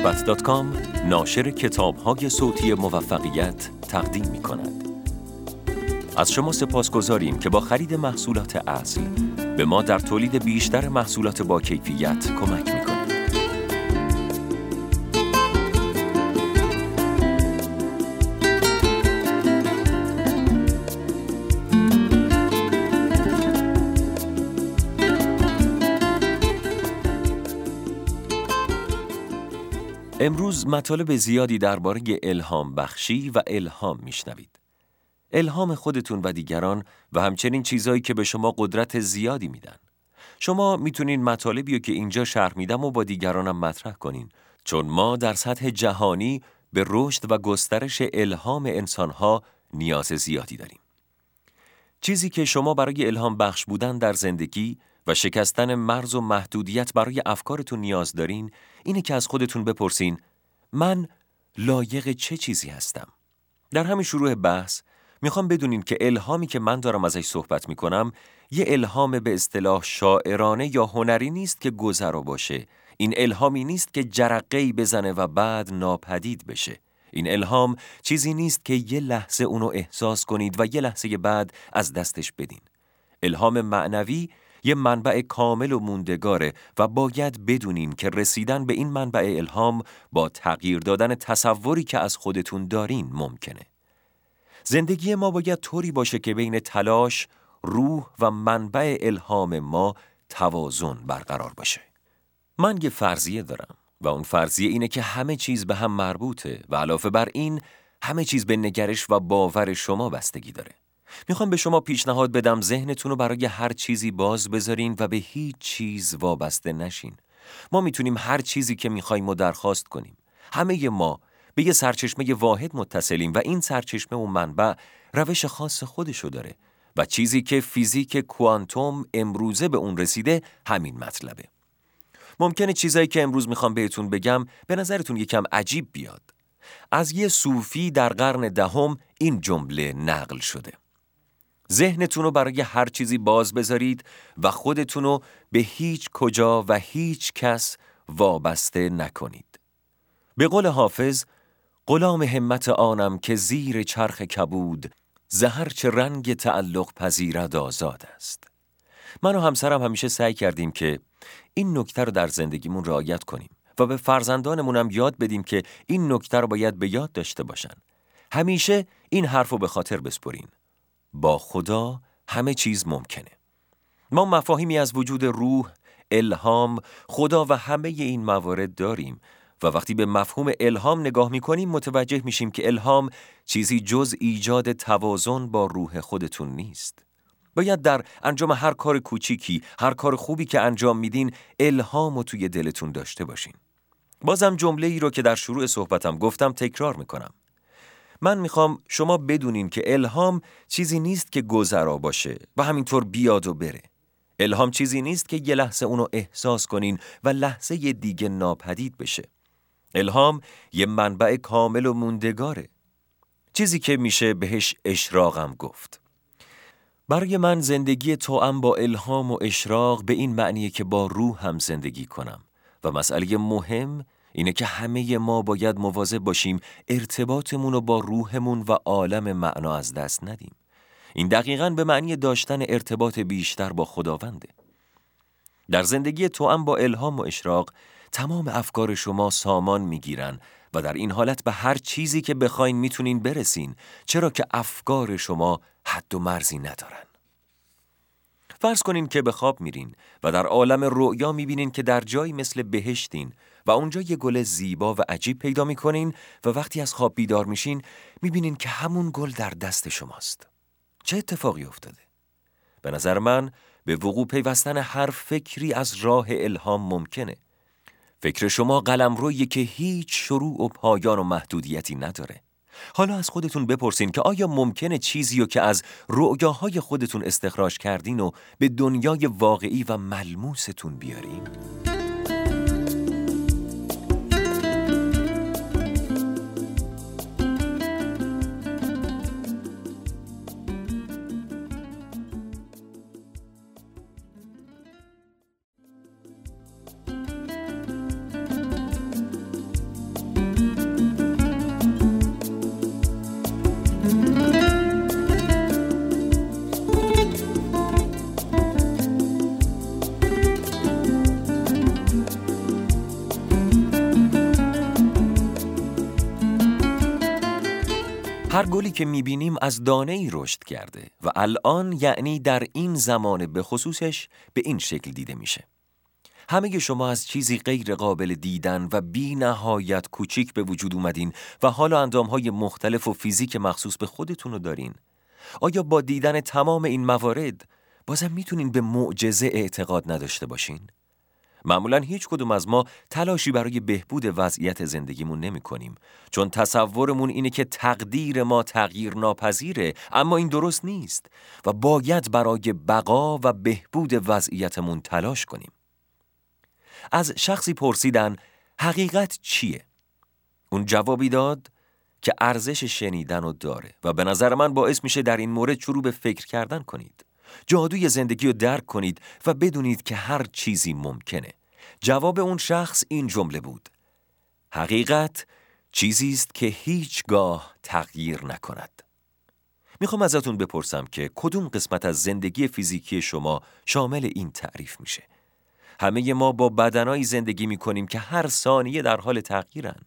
مثبت ناشر کتاب های صوتی موفقیت تقدیم می کند. از شما سپاس گذاریم که با خرید محصولات اصل به ما در تولید بیشتر محصولات با کیفیت کمک می مطالب زیادی درباره الهام بخشی و الهام میشنوید. الهام خودتون و دیگران و همچنین چیزهایی که به شما قدرت زیادی میدن. شما می‌تونین مطالبی رو که اینجا شرح میدم و با دیگرانم مطرح کنین چون ما در سطح جهانی به رشد و گسترش الهام انسانها نیاز زیادی داریم. چیزی که شما برای الهام بخش بودن در زندگی و شکستن مرز و محدودیت برای افکارتون نیاز دارین اینه که از خودتون بپرسین من لایق چه چیزی هستم؟ در همین شروع بحث می‌خوام بدونین که الهامی که من دارم ازش صحبت می‌کنم یه الهام به اصطلاح شاعرانه یا هنری نیست که گذرا باشه. این الهامی نیست که جرقهی بزنه و بعد ناپدید بشه. این الهام چیزی نیست که یه لحظه اونو احساس کنید و یه لحظه بعد از دستش بدین. الهام معنوی یه منبع کامل و موندگاره و باید بدونین که رسیدن به این منبع الهام با تغییر دادن تصوری که از خودتون دارین ممکنه. زندگی ما باید طوری باشه که بین تلاش، روح و منبع الهام ما توازن برقرار باشه. من یه فرضیه دارم و اون فرضیه اینه که همه چیز به هم مربوطه و علاوه بر این همه چیز به نگرش و باور شما بستگی داره. می‌خوام به شما پیشنهاد بدم ذهنتون رو برای هر چیزی باز بذارین و به هیچ چیز وابسته نشین. ما می‌تونیم هر چیزی که می‌خوایم و درخواست کنیم. همه ما به یه سرچشمه واحد متصلیم و این سرچشمه و منبع روش خاص خودشو داره و چیزی که فیزیک کوانتوم امروزه به اون رسیده همین مطلبه. ممکنه چیزایی که امروز می‌خوام بهتون بگم به نظرتون یکم عجیب بیاد. از یه صوفی در قرن دهم این جمله نقل شده. ذهنتون رو برای هر چیزی باز بذارید و خودتون رو به هیچ کجا و هیچ کس وابسته نکنید. به قول حافظ، غلام همت آنم که زیر چرخ کبود زهر چه رنگ تعلق پذیرد آزاد است. من و همسرم همیشه سعی کردیم که این نکته رو در زندگیمون رعایت کنیم و به فرزندانمونم یاد بدیم که این نکته رو باید به یاد داشته باشن. همیشه این حرف رو به خاطر بسپرین. با خدا همه چیز ممکنه. ما مفاهیمی از وجود روح، الهام، خدا و همه این موارد داریم و وقتی به مفهوم الهام نگاه می‌کنیم متوجه میشیم که الهام چیزی جز ایجاد توازن با روح خودتون نیست. باید در انجام هر کار کوچیکی، هر کار خوبی که انجام میدین الهام و توی دلتون داشته باشین. بازم جمله ای رو که در شروع صحبتم گفتم تکرار می‌کنم. من می‌خوام شما بدونین که الهام چیزی نیست که گذرا باشه و همینطور بیاد و بره. الهام چیزی نیست که یه لحظه اونو احساس کنین و لحظه دیگه ناپدید بشه. الهام یه منبع کامل و موندگاره. چیزی که میشه بهش اشراقم گفت. برای من زندگی توام با الهام و اشراق به این معنیه که با روح هم زندگی کنم و مسئله مهم اینه که همه ما باید مواظب باشیم ارتباطمون رو با روحمون و عالم معنا از دست ندیم. این دقیقا به معنی داشتن ارتباط بیشتر با خداونده. در زندگی تو با الهام و اشراق تمام افکار شما سامان می‌گیرن و در این حالت به هر چیزی که بخواین می‌تونین برسین چرا که افکار شما حد و مرزی ندارن. فرض کنین که به خواب میرین و در عالم رؤیا می‌بینین که در جایی مثل بهشتین و اونجا یه گل زیبا و عجیب پیدا می‌کنین و وقتی از خواب بیدار میشین می‌بینین که همون گل در دست شماست. چه اتفاقی افتاده؟ به نظر من به وقوع پیوستن هر فکری از راه الهام ممکنه. فکر شما قلم روی که هیچ شروع و پایان و محدودیتی نداره. حالا از خودتون بپرسین که آیا ممکنه چیزی رو که از رؤیاهای خودتون استخراج کردین و به دنیای واقعی و ملموستون بیارین؟ هر گلی که می‌بینیم از دانه ای رشد کرده و الان یعنی در این زمان به خصوصش به این شکل دیده میشه. همه شما از چیزی غیر قابل دیدن و بی نهایت کوچیک به وجود اومدین و حالا اندام های مختلف و فیزیک مخصوص به خودتون رو دارین. آیا با دیدن تمام این موارد بازم می‌تونین به معجزه اعتقاد نداشته باشین؟ معمولا هیچ کدوم از ما تلاشی برای بهبود وضعیت زندگیمون نمی کنیم چون تصورمون اینه که تقدیر ما تغییر ناپذیره اما این درست نیست و باید برای بقا و بهبود وضعیتمون تلاش کنیم. از شخصی پرسیدن حقیقت چیه؟ اون جوابی داد که ارزش شنیدن رو داره و به نظر من باعث میشه در این مورد شروع به فکر کردن کنید. جادوی زندگی رو درک کنید و بدونید که هر چیزی ممکنه. جواب اون شخص این جمله بود. حقیقت چیزی است که هیچگاه تغییر نکند. می‌خوام ازتون بپرسم که کدوم قسمت از زندگی فیزیکی شما شامل این تعریف میشه. همه ما با بدنایی زندگی می‌کنیم که هر ثانیه در حال تغییرن.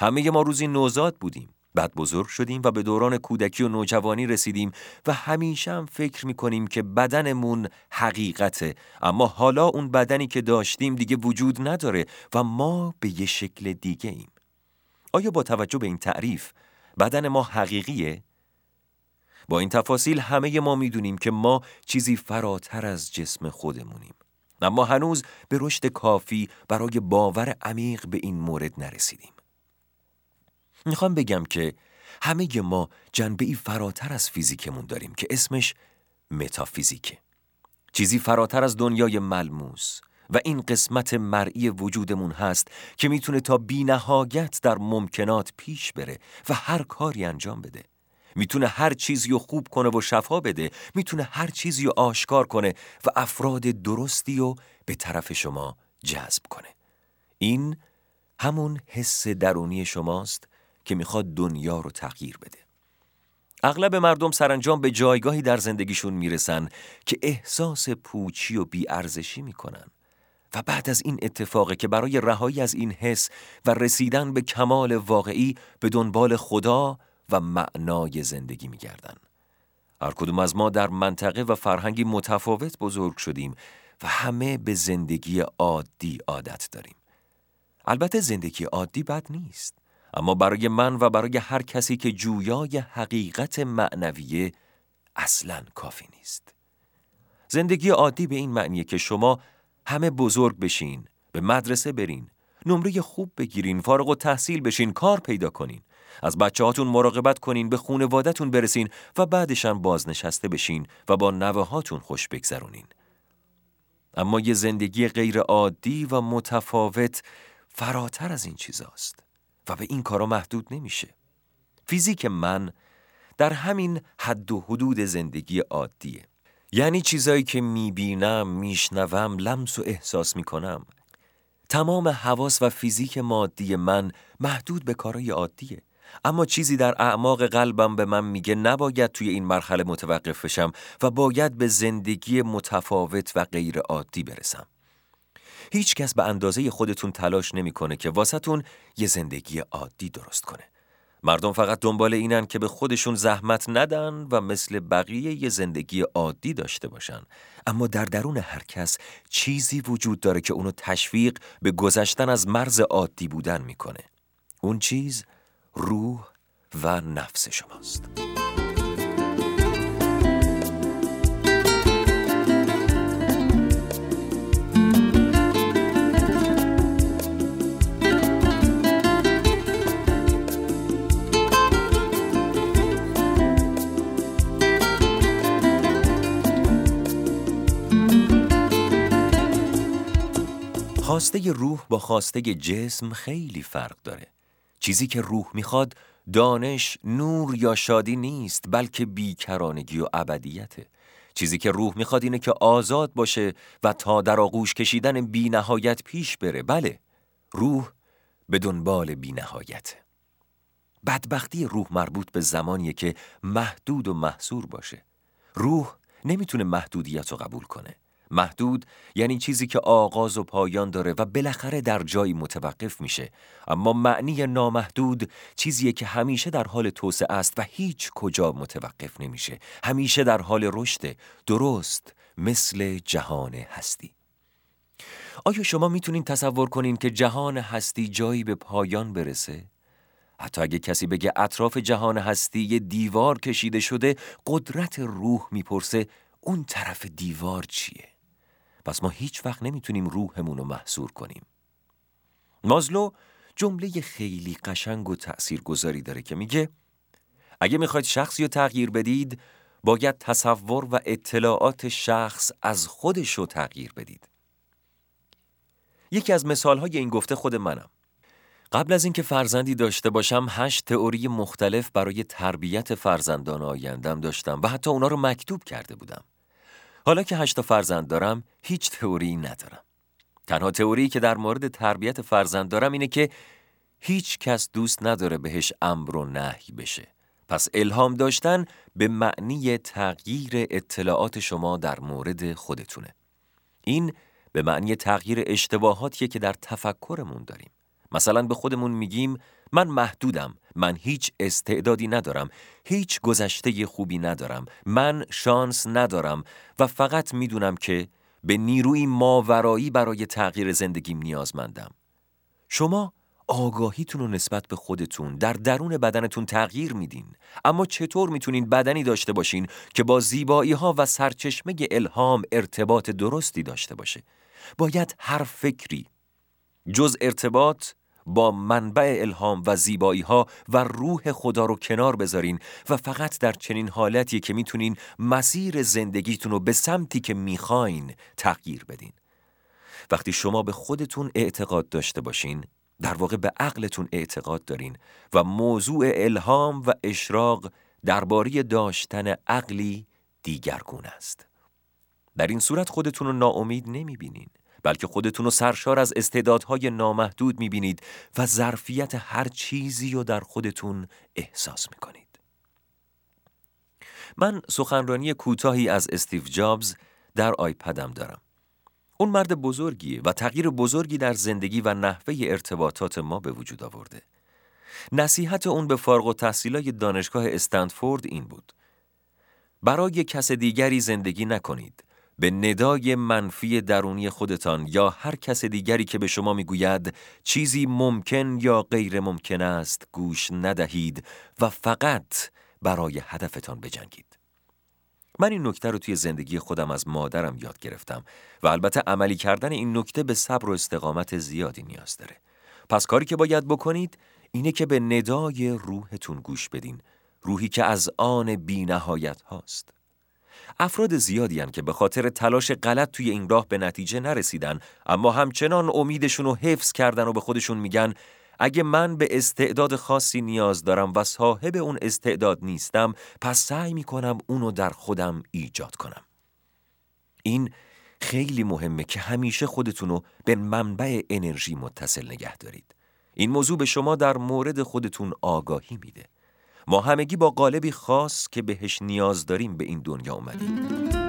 همه ما روزی نوزاد بودیم. بعد بزرگ شدیم و به دوران کودکی و نوجوانی رسیدیم و همیشه هم فکر می‌کنیم که بدنمون حقیقته اما حالا اون بدنی که داشتیم دیگه وجود نداره و ما به یه شکل دیگه ایم. آیا با توجه به این تعریف بدن ما حقیقیه؟ با این تفاصیل همه ما می‌دونیم که ما چیزی فراتر از جسم خودمونیم. اما هنوز به رشد کافی برای باور عمیق به این مورد نرسیدیم. می‌خوام بگم که همه ما جنبه ای فراتر از فیزیکمون داریم که اسمش متافیزیکه. چیزی فراتر از دنیای ملموس و این قسمت مرئی وجودمون هست که می‌تونه تا بی نهایت در ممکنات پیش بره و هر کاری انجام بده. می‌تونه هر چیزی رو خوب کنه و شفا بده می‌تونه هر چیزی رو آشکار کنه و افراد درستی رو به طرف شما جذب کنه این همون حس درونی شماست که می‌خواد دنیا رو تغییر بده اغلب مردم سرانجام به جایگاهی در زندگیشون می‌رسن که احساس پوچی و بیارزشی می‌کنن و بعد از این اتفاقه که برای رهایی از این حس و رسیدن به کمال واقعی به دنبال خدا و معنای زندگی میگردن. هر کدوم از ما در منطقه و فرهنگی متفاوت بزرگ شدیم و همه به زندگی عادی عادت داریم. البته زندگی عادی بد نیست. اما برای من و برای هر کسی که جویای حقیقت معنویه اصلا کافی نیست. زندگی عادی به این معنیه که شما همه بزرگ بشین، به مدرسه برین، نمره خوب بگیرین، فارغ و تحصیل بشین، کار پیدا کنین. از بچه هاتون مراقبت کنین به خونوادتون برسین و بعدشان بازنشسته بشین و با نوه هاتون خوش بگذرونین. اما یه زندگی غیر عادی و متفاوت فراتر از این چیزاست و به این کارا محدود نمیشه. فیزیک من در همین حد و حدود زندگی عادیه. یعنی چیزایی که می‌بینم، میشنوم، لمس و احساس می‌کنم. تمام حواس و فیزیک مادی من محدود به کارای عادیه. اما چیزی در اعماق قلبم به من میگه نباید توی این مرحله متوقف بشم و باید به زندگی متفاوت و غیر عادی برسم. هیچ کس به اندازه خودتون تلاش نمی‌کنه که واسهتون یه زندگی عادی درست کنه. مردم فقط دنبال اینن که به خودشون زحمت ندن و مثل بقیه یه زندگی عادی داشته باشن. اما در درون هر کس چیزی وجود داره که اونو تشویق به گذشتن از مرز عادی بودن می‌کنه. اون چیز روح و نفس شماست. خواسته روح با خواسته جسم خیلی فرق داره. چیزی که روح می‌خواد دانش، نور یا شادی نیست بلکه بیکرانگی و ابدیته. چیزی که روح می‌خواد اینه که آزاد باشه و تا در آغوش کشیدن بی نهایت پیش بره. بله، روح به دنبال بی نهایت. بدبختی روح مربوط به زمانیه که محدود و محصور باشه. روح نمی‌تونه محدودیت رو قبول کنه. محدود یعنی چیزی که آغاز و پایان داره و بالاخره در جایی متوقف میشه اما معنی نامحدود چیزیه که همیشه در حال توسعه است و هیچ کجا متوقف نمیشه همیشه در حال رشد درست مثل جهان هستی آیا شما می‌تونین تصور کنین که جهان هستی جایی به پایان برسه؟ حتی اگه کسی بگه اطراف جهان هستی یه دیوار کشیده شده قدرت روح می‌پرسه اون طرف دیوار چیه؟ پس ما هیچ وقت نمی‌تونیم روحمون رو محصور کنیم. مازلو جمله خیلی قشنگ و گذاری داره که میگه اگه می‌خواید شخصی رو تغییر بدید باید تصور و اطلاعات شخص از خودش رو تغییر بدید. یکی از مثالهای این گفته خود منم. قبل از اینکه فرزندی داشته باشم هشت تئوری مختلف برای تربیت فرزندان آیندم داشتم و حتی اونا رو مکتوب کرده بودم. حالا که هشت فرزند دارم هیچ تئوری ندارم. تنها تئوری که در مورد تربیت فرزند دارم اینه که هیچ کس دوست نداره بهش امر و نهی بشه. پس الهام داشتن به معنی تغییر اطلاعات شما در مورد خودتونه. این به معنی تغییر اشتباهاتیه که در تفکرمون داریم. مثلا به خودمون میگیم من محدودم، من هیچ استعدادی ندارم، هیچ گذشته خوبی ندارم، من شانس ندارم و فقط می‌دونم که به نیروی ماورایی برای تغییر زندگیم نیازمندم. شما آگاهیتون رو نسبت به خودتون در درون بدنتون تغییر میدین اما چطور می‌تونین بدنی داشته باشین که با زیبایی ها و سرچشمه الهام ارتباط درستی داشته باشه باید هر فکری جز ارتباط با منبع الهام و زیبایی ها و روح خدا رو کنار بذارین و فقط در چنین حالتی که می‌تونین مسیر زندگیتون رو به سمتی که می‌خواین تغییر بدین. وقتی شما به خودتون اعتقاد داشته باشین در واقع به عقلتون اعتقاد دارین و موضوع الهام و اشراق درباره داشتن عقلی دیگرگون است. در این صورت خودتون رو ناامید نمی‌بینین بلکه خودتون رو سرشار از استعدادهای نامحدود می‌بینید و ظرفیت هر چیزی رو در خودتون احساس می‌کنید. من سخنرانی کوتاهی از استیو جابز در آیپدم دارم. اون مرد بزرگیه و تغییر بزرگی در زندگی و نحوه ارتباطات ما به وجود آورده. نصیحت اون به فارغ و تحصیلای دانشگاه استنفورد این بود. برای کس دیگری زندگی نکنید به ندای منفی درونی خودتان یا هر کس دیگری که به شما می‌گوید چیزی ممکن یا غیر ممکن است گوش ندهید و فقط برای هدفتان بجنگید. من این نکته رو توی زندگی خودم از مادرم یاد گرفتم و البته عملی کردن این نکته به صبر و استقامت زیادی نیاز داره. پس کاری که باید بکنید اینه که به ندای روحتون گوش بدین روحی که از آن بی نهایت هاست. افراد زیادی هن که به خاطر تلاش غلط توی این راه به نتیجه نرسیدن اما همچنان امیدشون رو حفظ کردن و به خودشون میگن اگه من به استعداد خاصی نیاز دارم و صاحب اون استعداد نیستم پس سعی می‌کنم اونو در خودم ایجاد کنم. این خیلی مهمه که همیشه خودتون رو به منبع انرژی متصل نگه دارید. این موضوع به شما در مورد خودتون آگاهی میده. ما همگی با قالبی خاص که بهش نیاز داریم به این دنیا اومدیم.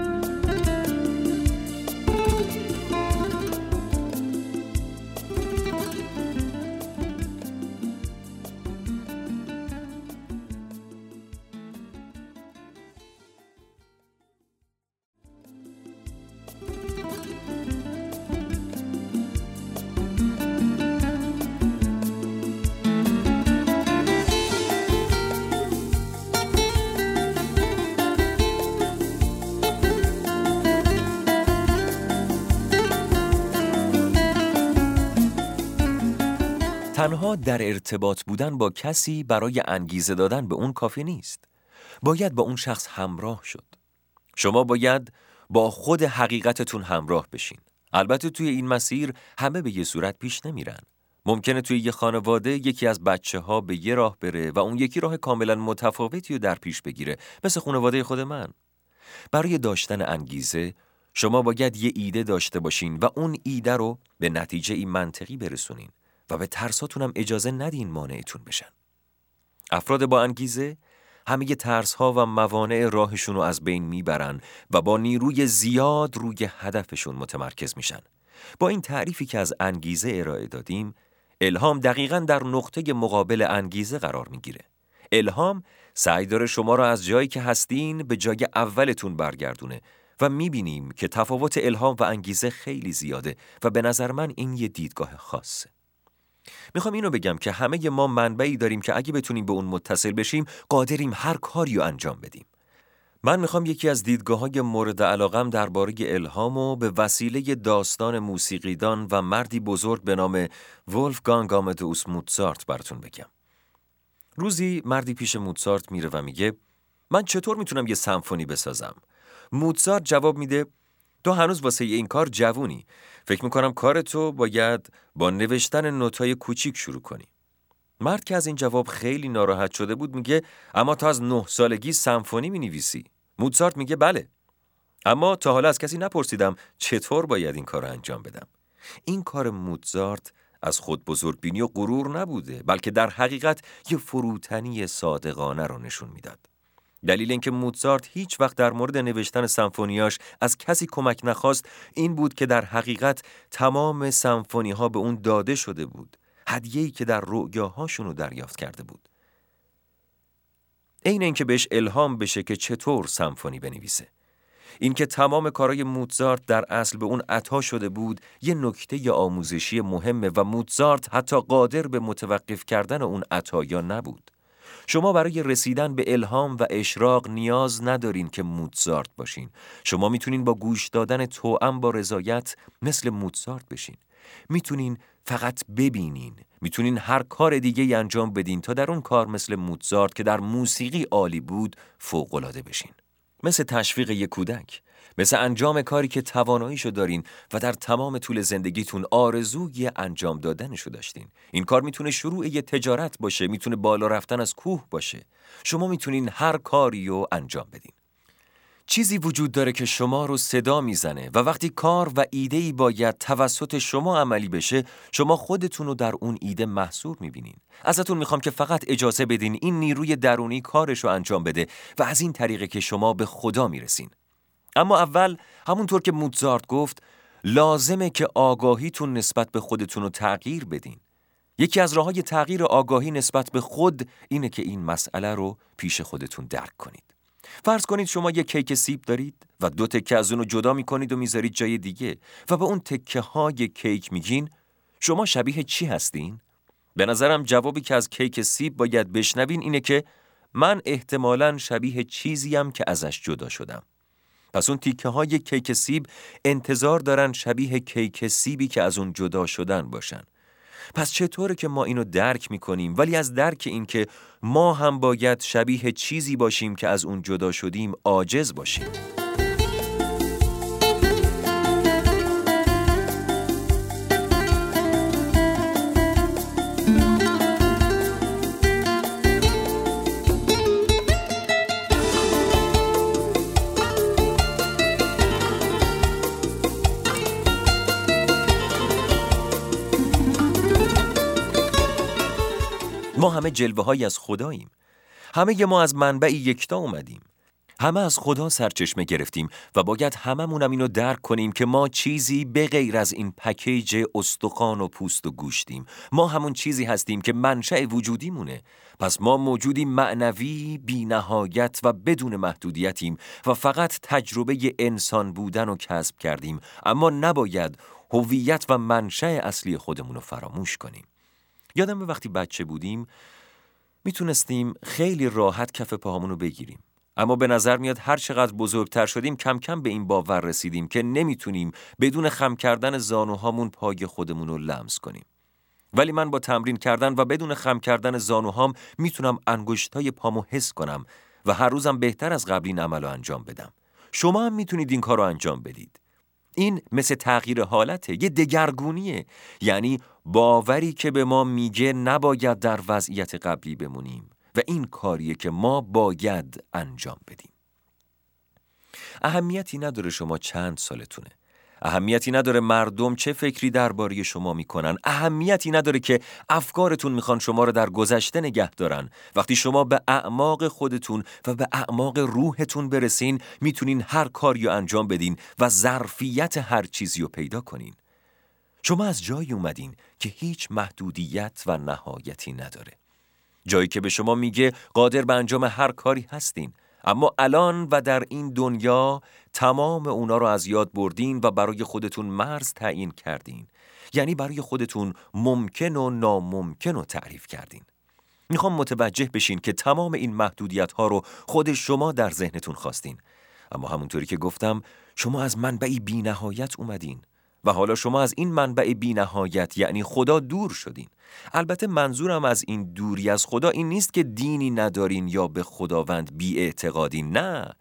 تنها در ارتباط بودن با کسی برای انگیزه دادن به اون کافی نیست. باید با اون شخص همراه شد. شما باید با خود حقیقتتون همراه بشین. البته توی این مسیر همه به یه صورت پیش نمیرن. ممکنه توی یه خانواده یکی از بچه ها به یه راه بره و اون یکی راه کاملا متفاوتی رو در پیش بگیره مثل خانواده خود من. برای داشتن انگیزه شما باید یه ایده داشته باشین و اون ایده رو به نتیجه ای منطقی برسونین. و به ترساتونم اجازه ندین مانعتون بشن. افراد با انگیزه همه ترس ها و موانع راهشون رو از بین می‌برن و با نیروی زیاد روی هدفشون متمرکز میشن. با این تعریفی که از انگیزه ارائه دادیم، الهام دقیقا در نقطه مقابل انگیزه قرار می‌گیره. الهام سعی داره شما را از جایی که هستین به جای اولتون برگردونه و می‌بینیم که تفاوت الهام و انگیزه خیلی زیاده و به نظر من این یه دیدگاه خاصه. می‌خوام اینو بگم که همه ما منبعی داریم که اگه بتونیم به اون متصل بشیم قادریم هر کاری رو انجام بدیم. من می‌خوام یکی از دیدگاه های مورد علاقم درباره الهام و به وسیله داستان موسیقیدان و مردی بزرگ به نام ولف آمدوس موتسارت براتون بگم. روزی مردی پیش موتسارت میره و میگه من چطور می‌تونم یه سمفونی بسازم؟ موتسارت جواب میده تو هنوز واسه این کار جوونی فکر می‌کنم کار تو باید با نوشتن نوتای کوچیک شروع کنی. مرد که از این جواب خیلی ناراحت شده بود میگه اما تا از نه سالگی سمفونی می نویسی موتسارت میگه بله. اما تا حالا از کسی نپرسیدم چطور باید این کار انجام بدم. این کار موتزارت از خود بزرگبینی و غرور نبوده بلکه در حقیقت یه فروتنی صادقانه رو نشون می‌داد. دلیل اینکه موتزارت هیچ وقت در مورد نوشتن سمفونیاش از کسی کمک نخواست این بود که در حقیقت تمام سمفونی ها به اون داده شده بود. هدیه‌ای که در رؤیاهاشون رو دریافت کرده بود. عین اینکه بهش الهام بشه که چطور سمفونی بنویسه. اینکه تمام کارای موتزارت در اصل به اون عطا شده بود یه نکته آموزشی مهمه و موتزارت حتی قادر به متوقف کردن اون عطایا نبود. شما برای رسیدن به الهام و اشراق نیاز ندارین که موتزارت باشین. شما می‌تونین با گوش دادن توأم با رضایت مثل موتزارت بشین. می‌تونین فقط ببینین. می‌تونین هر کار دیگه انجام بدین تا در اون کار مثل موتزارت که در موسیقی عالی بود فوقالعاده بشین. مثل تشویق یک کودک. مثل انجام کاری که تواناییشو دارین و در تمام طول زندگیتون آرزوی انجام دادنشو داشتین. این کار می‌تونه شروع یه تجارت باشه می‌تونه بالا رفتن از کوه باشه. شما می‌تونین هر کاری رو انجام بدین. چیزی وجود داره که شما رو صدا می‌زنه و وقتی کار و ایده ای باید توسط شما عملی بشه شما خودتون رو در اون ایده محصور می‌بینین. ازتون می‌خوام که فقط اجازه بدین این نیروی درونی کارش رو انجام بده و از این طریقه که شما به خدا می‌رسین. اما اول همونطور که موتزارت گفت لازمه که آگاهیتون نسبت به خودتون رو تغییر بدین. یکی از راه های تغییر آگاهی نسبت به خود اینه که این مسئله رو پیش خودتون درک کنید. فرض کنید شما یک کیک سیب دارید و دو تکه از اون رو جدا می‌کنید و می‌ذارید جای دیگه و به اون تکه های کیک میگین شما شبیه چی هستین؟ به نظرم جوابی که از کیک سیب باید بشنوین اینه که من احتمالا شبیه چیزیم که ازش جدا شدم. پس اون تیکه های کیک سیب انتظار دارن شبیه کیک سیبی که از اون جدا شدن باشن. پس چطوره که ما اینو درک می‌کنیم ولی از درک این که ما هم باید شبیه چیزی باشیم که از اون جدا شدیم عاجز باشیم. همه جلوه های از خداییم. همه ما از منبع یکتا اومدیم. همه از خدا سرچشمه گرفتیم و باید هممونم اینو درک کنیم که ما چیزی به غیر از این پکیج استخوان و پوست و گوشتیم. ما همون چیزی هستیم که منشأ وجودیمونه. پس ما موجودی معنوی بی نهایت و بدون محدودیتیم و فقط تجربه انسان بودن و کسب کردیم. اما نباید هویت و منشأ اصلی خودمون رو فراموش کنیم. یادم وقتی بچه بودیم می‌تونستیم خیلی راحت کف پاهامون رو بگیریم. اما به نظر میاد هر چقدر بزرگتر شدیم کم کم به این باور رسیدیم که نمی‌تونیم بدون خم کردن زانوهامون پای خودمون رو لمس کنیم. ولی من با تمرین کردن و بدون خم کردن زانوهام می‌تونم انگشتای پامو حس کنم و هر روزم بهتر از قبل این عمل انجام بدم. شما هم می‌تونید این کار رو انجام بدید. این مثل تغییر حالته یه دگرگونیه. یعنی باوری که به ما میگه نباید در وضعیت قبلی بمونیم و این کاریه که ما باید انجام بدیم. اهمیتی نداره شما چند سالتونه. اهمیتی نداره مردم چه فکری درباره شما می‌کنن. اهمیتی نداره که افکارتون می‌خوان شما رو در گذشته نگه دارن. وقتی شما به اعماق خودتون و به اعماق روحتون برسین می‌تونین هر کاری رو انجام بدین و ظرفیت هر چیزی رو پیدا کنین. شما از جایی اومدین که هیچ محدودیت و نهایتی نداره. جایی که به شما میگه قادر به انجام هر کاری هستین. اما الان و در این دنیا تمام اونا رو از یاد بردین و برای خودتون مرز تعیین کردین. یعنی برای خودتون ممکن و ناممکن رو تعریف کردین. می‌خوام متوجه بشین که تمام این محدودیت ها رو خود شما در ذهنتون خواستین. اما همونطوری که گفتم شما از منبعی بی نهایت اومدین. و حالا شما از این منبع بی نهایت یعنی خدا دور شدین. البته منظورم از این دوری از خدا این نیست که دینی ندارین یا به خداوند بی اعتقادین نه.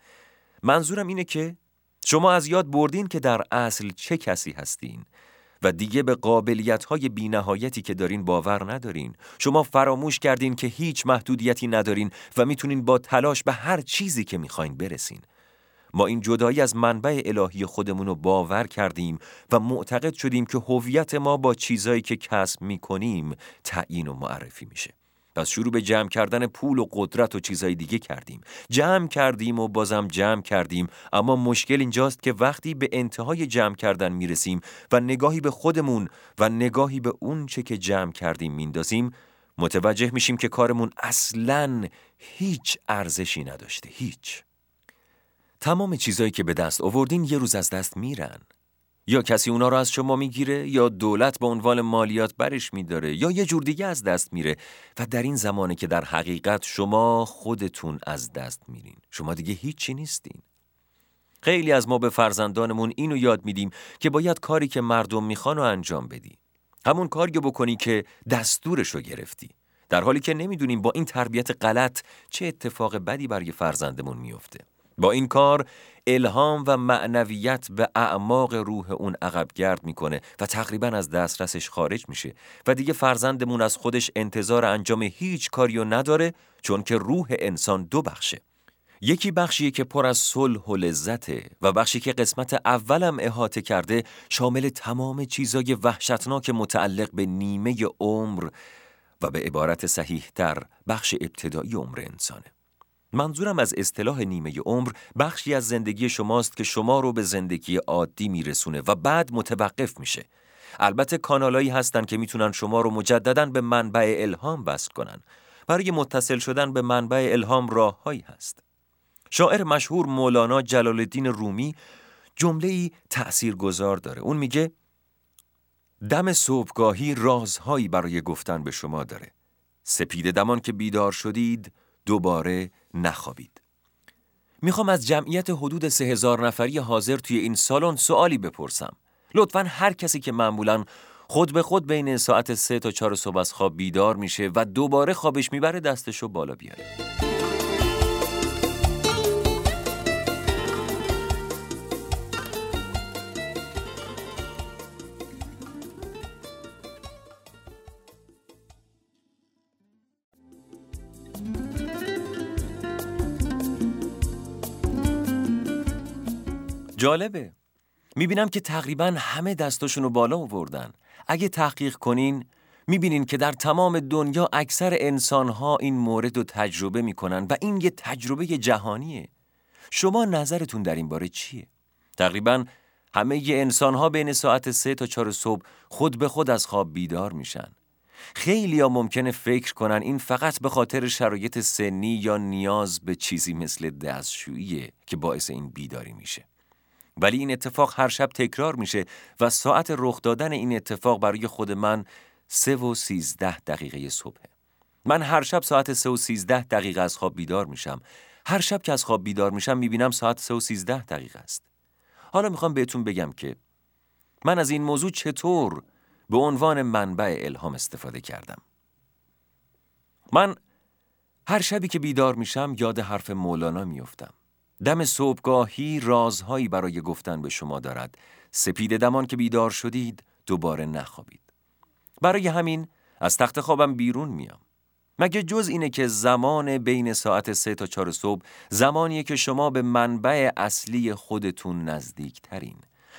منظورم اینه که شما از یاد بردین که در اصل چه کسی هستین و دیگه به قابلیت های بی نهایتی که دارین باور ندارین. شما فراموش کردین که هیچ محدودیتی ندارین و می‌تونین با تلاش به هر چیزی که می‌خواین برسین. ما این جدایی از منبع الهی خودمون رو باور کردیم و معتقد شدیم که هویت ما با چیزایی که کسب می‌کنیم تعیین و معرفی میشه. پس شروع به جمع کردن پول و قدرت و چیزای دیگه کردیم. جمع کردیم و بازم جمع کردیم اما مشکل اینجاست که وقتی به انتهای جمع کردن می‌رسیم و نگاهی به خودمون و نگاهی به اون چه که جمع کردیم میندازیم متوجه میشیم که کارمون اصلاً هیچ ارزشی نداشته هیچ تمام چیزایی که به دست آوردین یه روز از دست میرن. یا کسی اونا رو از شما می‌گیره یا دولت به عنوان مالیات برش میداره یا یه جور دیگه از دست میره. و در این زمانه که در حقیقت شما خودتون از دست میرین. شما دیگه هیچی نیستین. خیلی از ما به فرزندانمون اینو یاد میدیم که باید کاری که مردم می‌خوان رو انجام بدی. همون کاری بکنی که دستورش رو گرفتی. در حالی که نمی‌دونیم با این تربیت غلط چه اتفاق بدی برای فرزندمون میفته. با این کار الهام و معنویت به اعماق روح اون عقب گرد می‌کنه و تقریبا از دسترسش خارج میشه. و دیگه فرزندمون از خودش انتظار انجام هیچ کاریو نداره چون که روح انسان دو بخشه. یکی بخشیه که پر از صلح و لذته و بخشی که قسمت اولم احاطه کرده شامل تمام چیزای وحشتناک متعلق به نیمه عمر و به عبارت صحیح تر بخش ابتدایی عمر انسانه. منظورم از اصطلاح نیمه عمر بخشی از زندگی شماست که شما رو به زندگی عادی میرسونه و بعد متوقف میشه. البته کانالایی هستن که می‌تونن شما رو مجددا به منبع الهام وصل کنن. برای متصل شدن به منبع الهام راههایی هست. شاعر مشهور مولانا جلال الدین رومی جمله ای تأثیر گذار داره. اون میگه دم صبحگاهی رازهایی برای گفتن به شما داره. سپید دمان که بیدار شدید دوباره نخوابید. می‌خوام از جمعیت حدود سه هزار نفری حاضر توی این سالن سوالی بپرسم. لطفا هر کسی که معمولا خود به خود بین ساعت سه تا چهار صبح از خواب بیدار میشه و دوباره خوابش می‌بره دستشو بالا بیاره. جالبه. می‌بینم که تقریبا همه دستاشون رو بالا آوردن. اگه تحقیق کنین می‌بینین که در تمام دنیا اکثر انسانها این مورد رو تجربه می‌کنن و این یه تجربه جهانیه. شما نظرتون در این باره چیه؟ تقریبا همه ی انسانها بین ساعت سه تا چهار صبح خود به خود از خواب بیدار میشن. خیلی ها ممکنه فکر کنن این فقط به خاطر شرایط سنی یا نیاز به چیزی مثل دستشوییه که باعث این بیداری میشه. ولی این اتفاق هر شب تکرار میشه و ساعت رخ دادن این اتفاق برای خود من سه و سیزده دقیقه صبحه. من هر شب ساعت سه و سیزده دقیقه از خواب بیدار میشم. هر شب که از خواب بیدار میشم می‌بینم ساعت سه و سیزده دقیقه است. حالا می‌خوام بهتون بگم که من از این موضوع چطور به عنوان منبع الهام استفاده کردم. من هر شبی که بیدار میشم یاد حرف مولانا میفتم. دم صبحگاهی رازهایی برای گفتن به شما دارد. سپید دمان که بیدار شدید دوباره نخوابید. برای همین از تخت خوابم بیرون میام. مگه جز اینه که زمان بین ساعت سه تا چهار صبح زمانیه که شما به منبع اصلی خودتون نزدیک ترین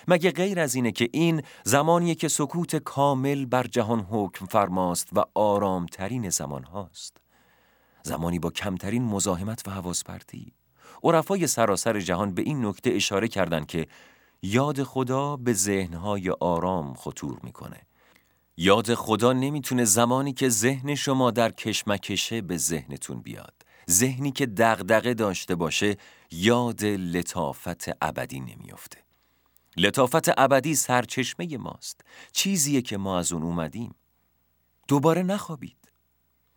مگه غیر از اینه که این زمانیه که سکوت کامل بر جهان حکم فرماست و آرامترین زمان هاست زمانی با کمترین مزاحمت و حواس پرتی عرفای سراسر جهان به این نکته اشاره کردند که یاد خدا به ذهنهای آرام خطور می‌کنه. یاد خدا نمی‌تونه زمانی که ذهن شما در کشمکشه به ذهنتون بیاد. ذهنی که دغدغه داشته باشه یاد لطافت ابدی نمیافته. لطافت ابدی سرچشمه ماست. چیزیه که ما از اون اومدیم. دوباره نخوابید.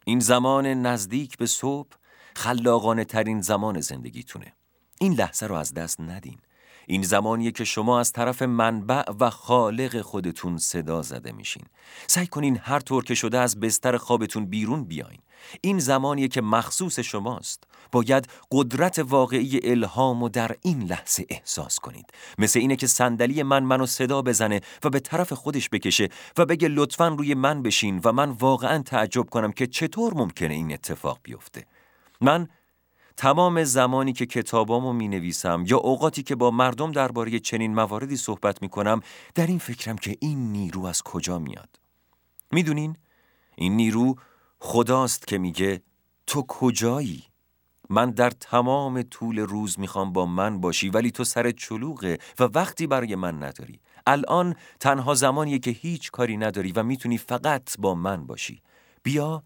این زمان نزدیک به صبح خلاقانه ترین زمان زندگیتونه. این لحظه رو از دست ندین. این زمانیه که شما از طرف منبع و خالق خودتون صدا زده میشین. سعی کنین هر طور که شده از بستر خوابتون بیرون بیاین. این زمانیه که مخصوص شماست. باید قدرت واقعی الهام و در این لحظه احساس کنید. مثل اینه که صندلی من منو صدا بزنه و به طرف خودش بکشه و بگه لطفا روی من بشین و من واقعا تعجب کنم که چطور ممکنه این اتفاق بیفته. من تمام زمانی که کتابامو می نویسم یا اوقاتی که با مردم درباره چنین مواردی صحبت می کنم در این فکرم که این نیرو از کجا میاد. می‌دونین؟ این نیرو خداست که میگه تو کجایی؟ من در تمام طول روز می‌خوام با من باشی ولی تو سر چلوغه و وقتی برای من نداری. الان تنها زمانیه که هیچ کاری نداری و می‌تونی فقط با من باشی. بیا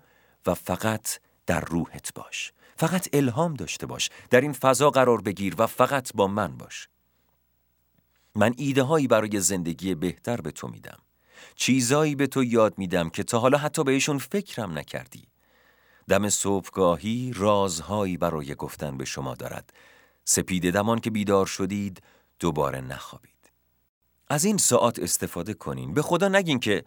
و فقط در روحت باش. فقط الهام داشته باش. در این فضا قرار بگیر و فقط با من باش. من ایده هایی برای زندگی بهتر به تو میدم. چیزایی به تو یاد میدم که تا حالا حتی بهشون فکرم نکردی. دم صبحگاهی رازهایی برای گفتن به شما دارد. سپید دمان که بیدار شدید دوباره نخوابید. از این ساعت استفاده کنین. به خدا نگین که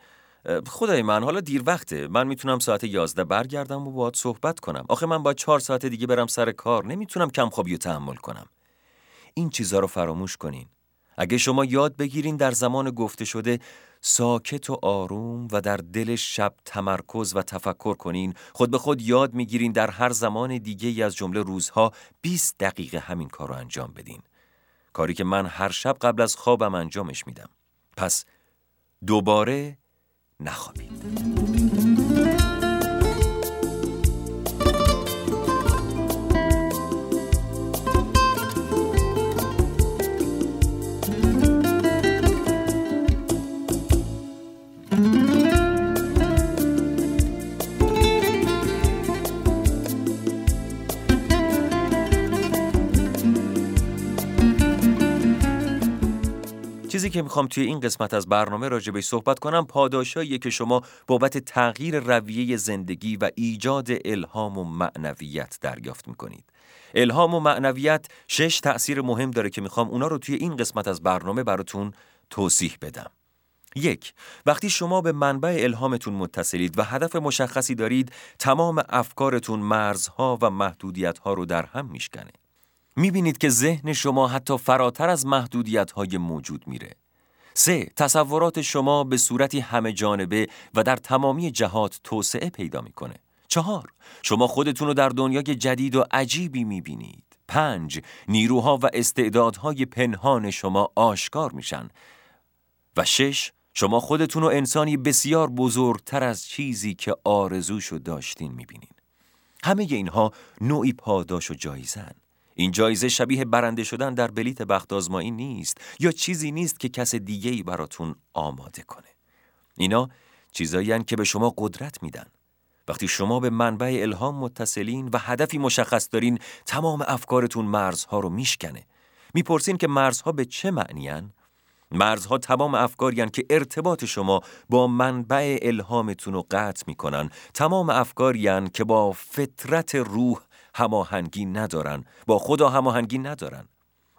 خدای من حالا دیر وقته. من می‌تونم ساعت یازده برگردم و باید صحبت کنم. آخه من باید چهار ساعت دیگه برم سر کار. نمی‌تونم کم خوابی و تحمل کنم. این چیزها رو فراموش کنین. اگه شما یاد بگیرین در زمان گفته شده ساکت و آروم و در دل شب تمرکز و تفکر کنین. خود به خود یاد می‌گیرین در هر زمان دیگه ای از جمله روزها 20 دقیقه همین کار رو انجام بدین. کاری که من هر شب قبل از خوابم انجامش میدم. پس دوباره نخوابید. چیزی که می‌خوام توی این قسمت از برنامه راجبش صحبت کنم پاداشاییه که شما بابت تغییر رویه زندگی و ایجاد الهام و معنویت دریافت می‌کنید. الهام و معنویت شش تأثیر مهم داره که می‌خوام اونا رو توی این قسمت از برنامه براتون توضیح بدم. یک، وقتی شما به منبع الهامتون متصلید و هدف مشخصی دارید، تمام افکارتون مرزها و محدودیتها رو در هم میشکنه. می‌بینید که ذهن شما حتی فراتر از محدودیت های موجود میره. سه، تصورات شما به صورتی همه جانبه و در تمامی جهات توسعه پیدا می‌کنه. چهار، شما خودتون رو در دنیای جدید و عجیبی می‌بینید. پنج، نیروها و استعدادهای پنهان شما آشکار میشن. و شش، شما خودتون رو انسانی بسیار بزرگتر از چیزی که آرزوشو داشتین می‌بینین. همه اینها نوعی پاداش و جایزن. این جایزه شبیه برنده شدن در بلیت بخت آزمایی نیست یا چیزی نیست که کس دیگه ای براتون آماده کنه. اینا چیزایی که به شما قدرت میدن. وقتی شما به منبع الهام متصلین و هدفی مشخص دارین تمام افکارتون مرزها رو میشکنه. می‌پرسین که مرزها به چه معنیان؟ مرزها تمام افکاری که ارتباط شما با منبع الهامتون رو قطع می‌کنن تمام افکاری که با فطرت روح هماهنگی ندارن. با خدا هماهنگی ندارن.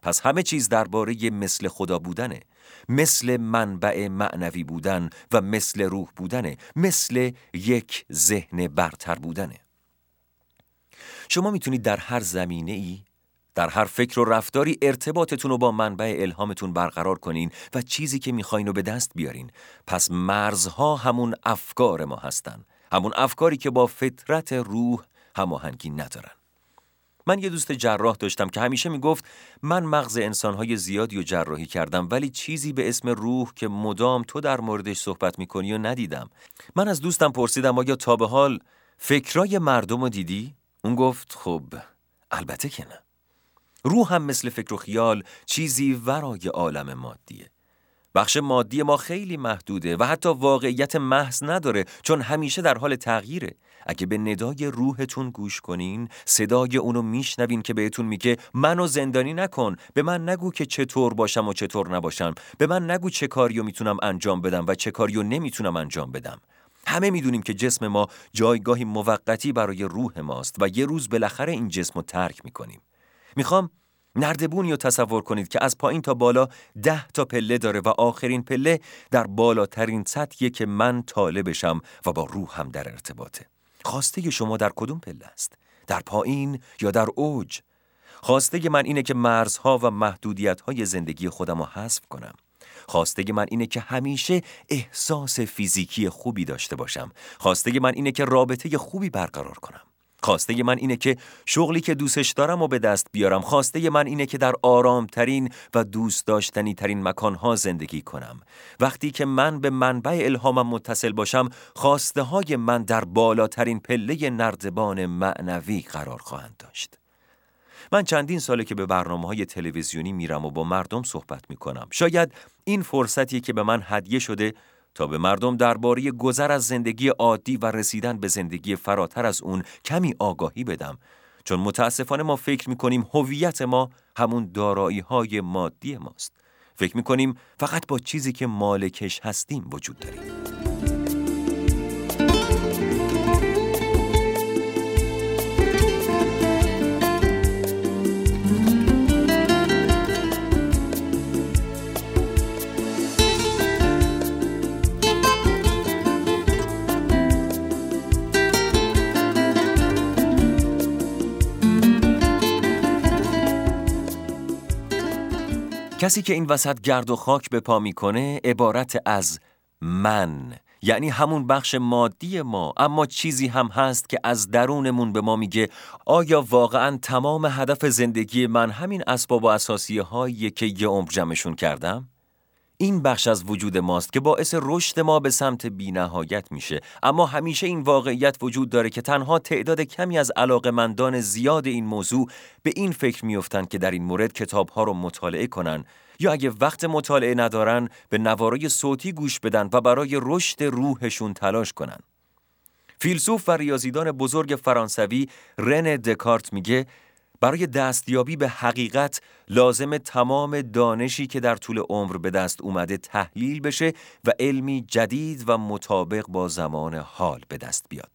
پس همه چیز درباره مثل خدا بودنه. مثل منبع معنوی بودن و مثل روح بودنه. مثل یک ذهن برتر بودنه. شما می‌تونید در هر زمینه ای در هر فکر و رفتاری ارتباطتون رو با منبع الهامتون برقرار کنین و چیزی که می‌خواین رو به دست بیارین. پس مرزها همون افکار ما هستن. همون افکاری که با فطرت روح هماهنگی ندارن. من یه دوست جراح داشتم که همیشه می‌گفت من مغز انسانهای زیادی و جراحی کردم ولی چیزی به اسم روح که مدام تو در موردش صحبت می‌کنی و ندیدم. من از دوستم پرسیدم آیا تا به حال فکرای مردم رو دیدی؟ اون گفت خب البته که نه. روح هم مثل فکر و خیال چیزی ورای عالم مادیه. بخش مادی ما خیلی محدوده و حتی واقعیت محض نداره چون همیشه در حال تغییره. اگه به ندای روحتون گوش کنین صدای اونو میشنوین که بهتون میگه منو زندانی نکن به من نگو که چطور باشم و چطور نباشم به من نگو چه کاریو می‌تونم انجام بدم و چه کاریو نمی‌تونم انجام بدم همه می‌دونیم که جسم ما جایگاهی موقتی برای روح ماست و یه روز بالاخره این جسم رو ترک می‌کنیم می‌خوام نردبونی رو تصور کنید که از پایین تا بالا ده تا پله داره و آخرین پله در بالاترین سطحیه که من طالبشم و با روحم در ارتباطه. خواسته شما در کدوم پله است؟ در پایین یا در اوج؟ خواسته من اینه که مرزها و محدودیتهای زندگی خودم رو حذف کنم. خواسته من اینه که همیشه احساس فیزیکی خوبی داشته باشم. خواسته من اینه که رابطه خوبی برقرار کنم. خواسته من اینه که شغلی که دوستش دارم و به دست بیارم. خواسته من اینه که در آرامترین و دوست داشتنی ترین مکانها زندگی کنم. وقتی که من به منبع الهامم متصل باشم خواسته های من در بالاترین پله نردبان معنوی قرار خواهند داشت. من چندین ساله که به برنامه های تلویزیونی میرم و با مردم صحبت می‌کنم. شاید این فرصتی که به من هدیه شده تا به مردم درباره گذر از زندگی عادی و رسیدن به زندگی فراتر از اون کمی آگاهی بدم. چون متاسفانه ما فکر می‌کنیم هویت ما همون دارایی های مادی ماست. فکر می‌کنیم فقط با چیزی که مالکش هستیم وجود داریم. کسی که این وسط گرد و خاک به پا می‌کنه عبارت از من یعنی همون بخش مادی ما اما چیزی هم هست که از درونمون به ما میگه آیا واقعا تمام هدف زندگی من همین اسباب و اساسیه هایی که یه عمر جمعشون کردم؟ این بخش از وجود ماست که باعث رشد ما به سمت بینهایت میشه. اما همیشه این واقعیت وجود داره که تنها تعداد کمی از علاقمندان زیاد این موضوع به این فکر میفتند که در این مورد کتابها رو مطالعه کنن. یا اگه وقت مطالعه ندارن به نوارای صوتی گوش بدن و برای رشد روحشون تلاش کنن. فیلسوف و ریاضیدان بزرگ فرانسوی رن دکارت میگه برای دستیابی به حقیقت لازم تمام دانشی که در طول عمر به دست اومده تحلیل بشه و علمی جدید و مطابق با زمان حال به دست بیاد.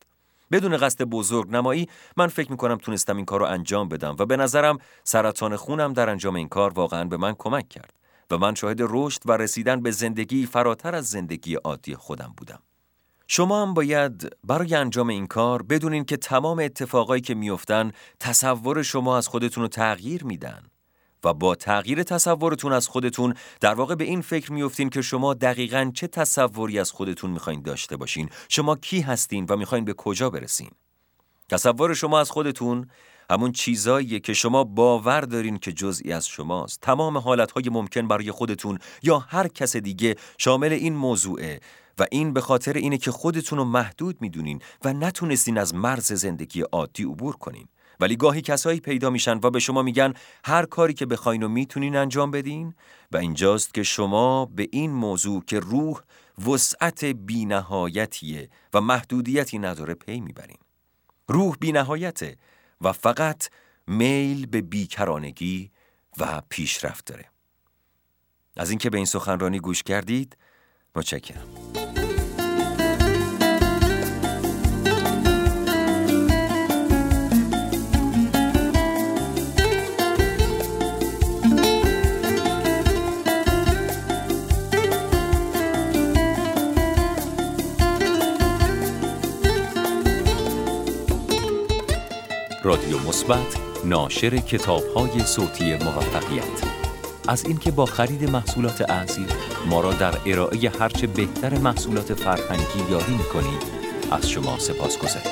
بدون قصد بزرگ نمایی من فکر می‌کنم تونستم این کار رو انجام بدم و به نظرم سرطان خونم در انجام این کار واقعا به من کمک کرد و من شاهد رشد و رسیدن به زندگی فراتر از زندگی عادی خودم بودم. شما هم باید برای انجام این کار بدونین که تمام اتفاقایی که میافتن تصور شما از خودتون رو تغییر میدن و با تغییر تصورتون از خودتون در واقع به این فکر میفتین که شما دقیقا چه تصوری از خودتون می‌خواین داشته باشین شما کی هستین و می‌خواین به کجا برسین. تصور شما از خودتون همون چیزاییه که شما باور دارین که جزئی از شماست. تمام حالتهای ممکن برای خودتون یا هر کس دیگه شامل این موضوعه و این به خاطر اینه که خودتون رو محدود می‌دونین و نتونستین از مرز زندگی عادی عبور کنین. ولی گاهی کسایی پیدا میشن و به شما میگن هر کاری که بخواین و می‌تونین انجام بدین و اینجاست که شما به این موضوع که روح وسعت بینهایتیه و محدودیتی نداره پی می‌برین. روح بینهایته و فقط میل به بیکرانگی و پیشرفت داره. از اینکه به این سخنرانی گوش کردید متشکرم. رادیو مثبت ناشر کتاب‌های صوتی موفقیت از اینکه با خرید محصولات اصیل ما را در ارائه هرچه بهتر محصولات فرهنگی یاری می‌کنید از شما سپاس گذاریم.